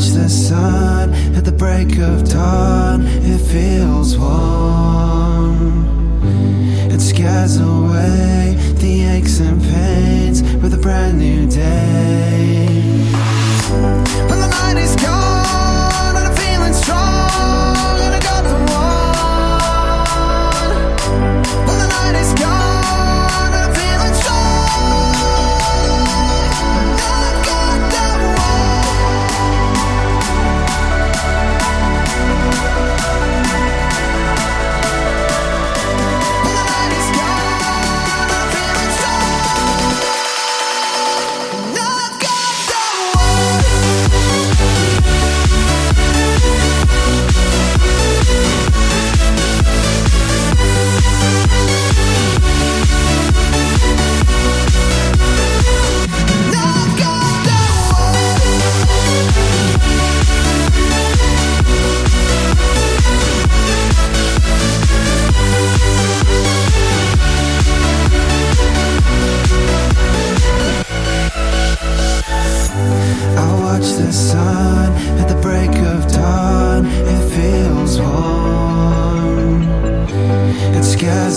watch the sun at the break of dawn. It feels warm.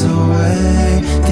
away.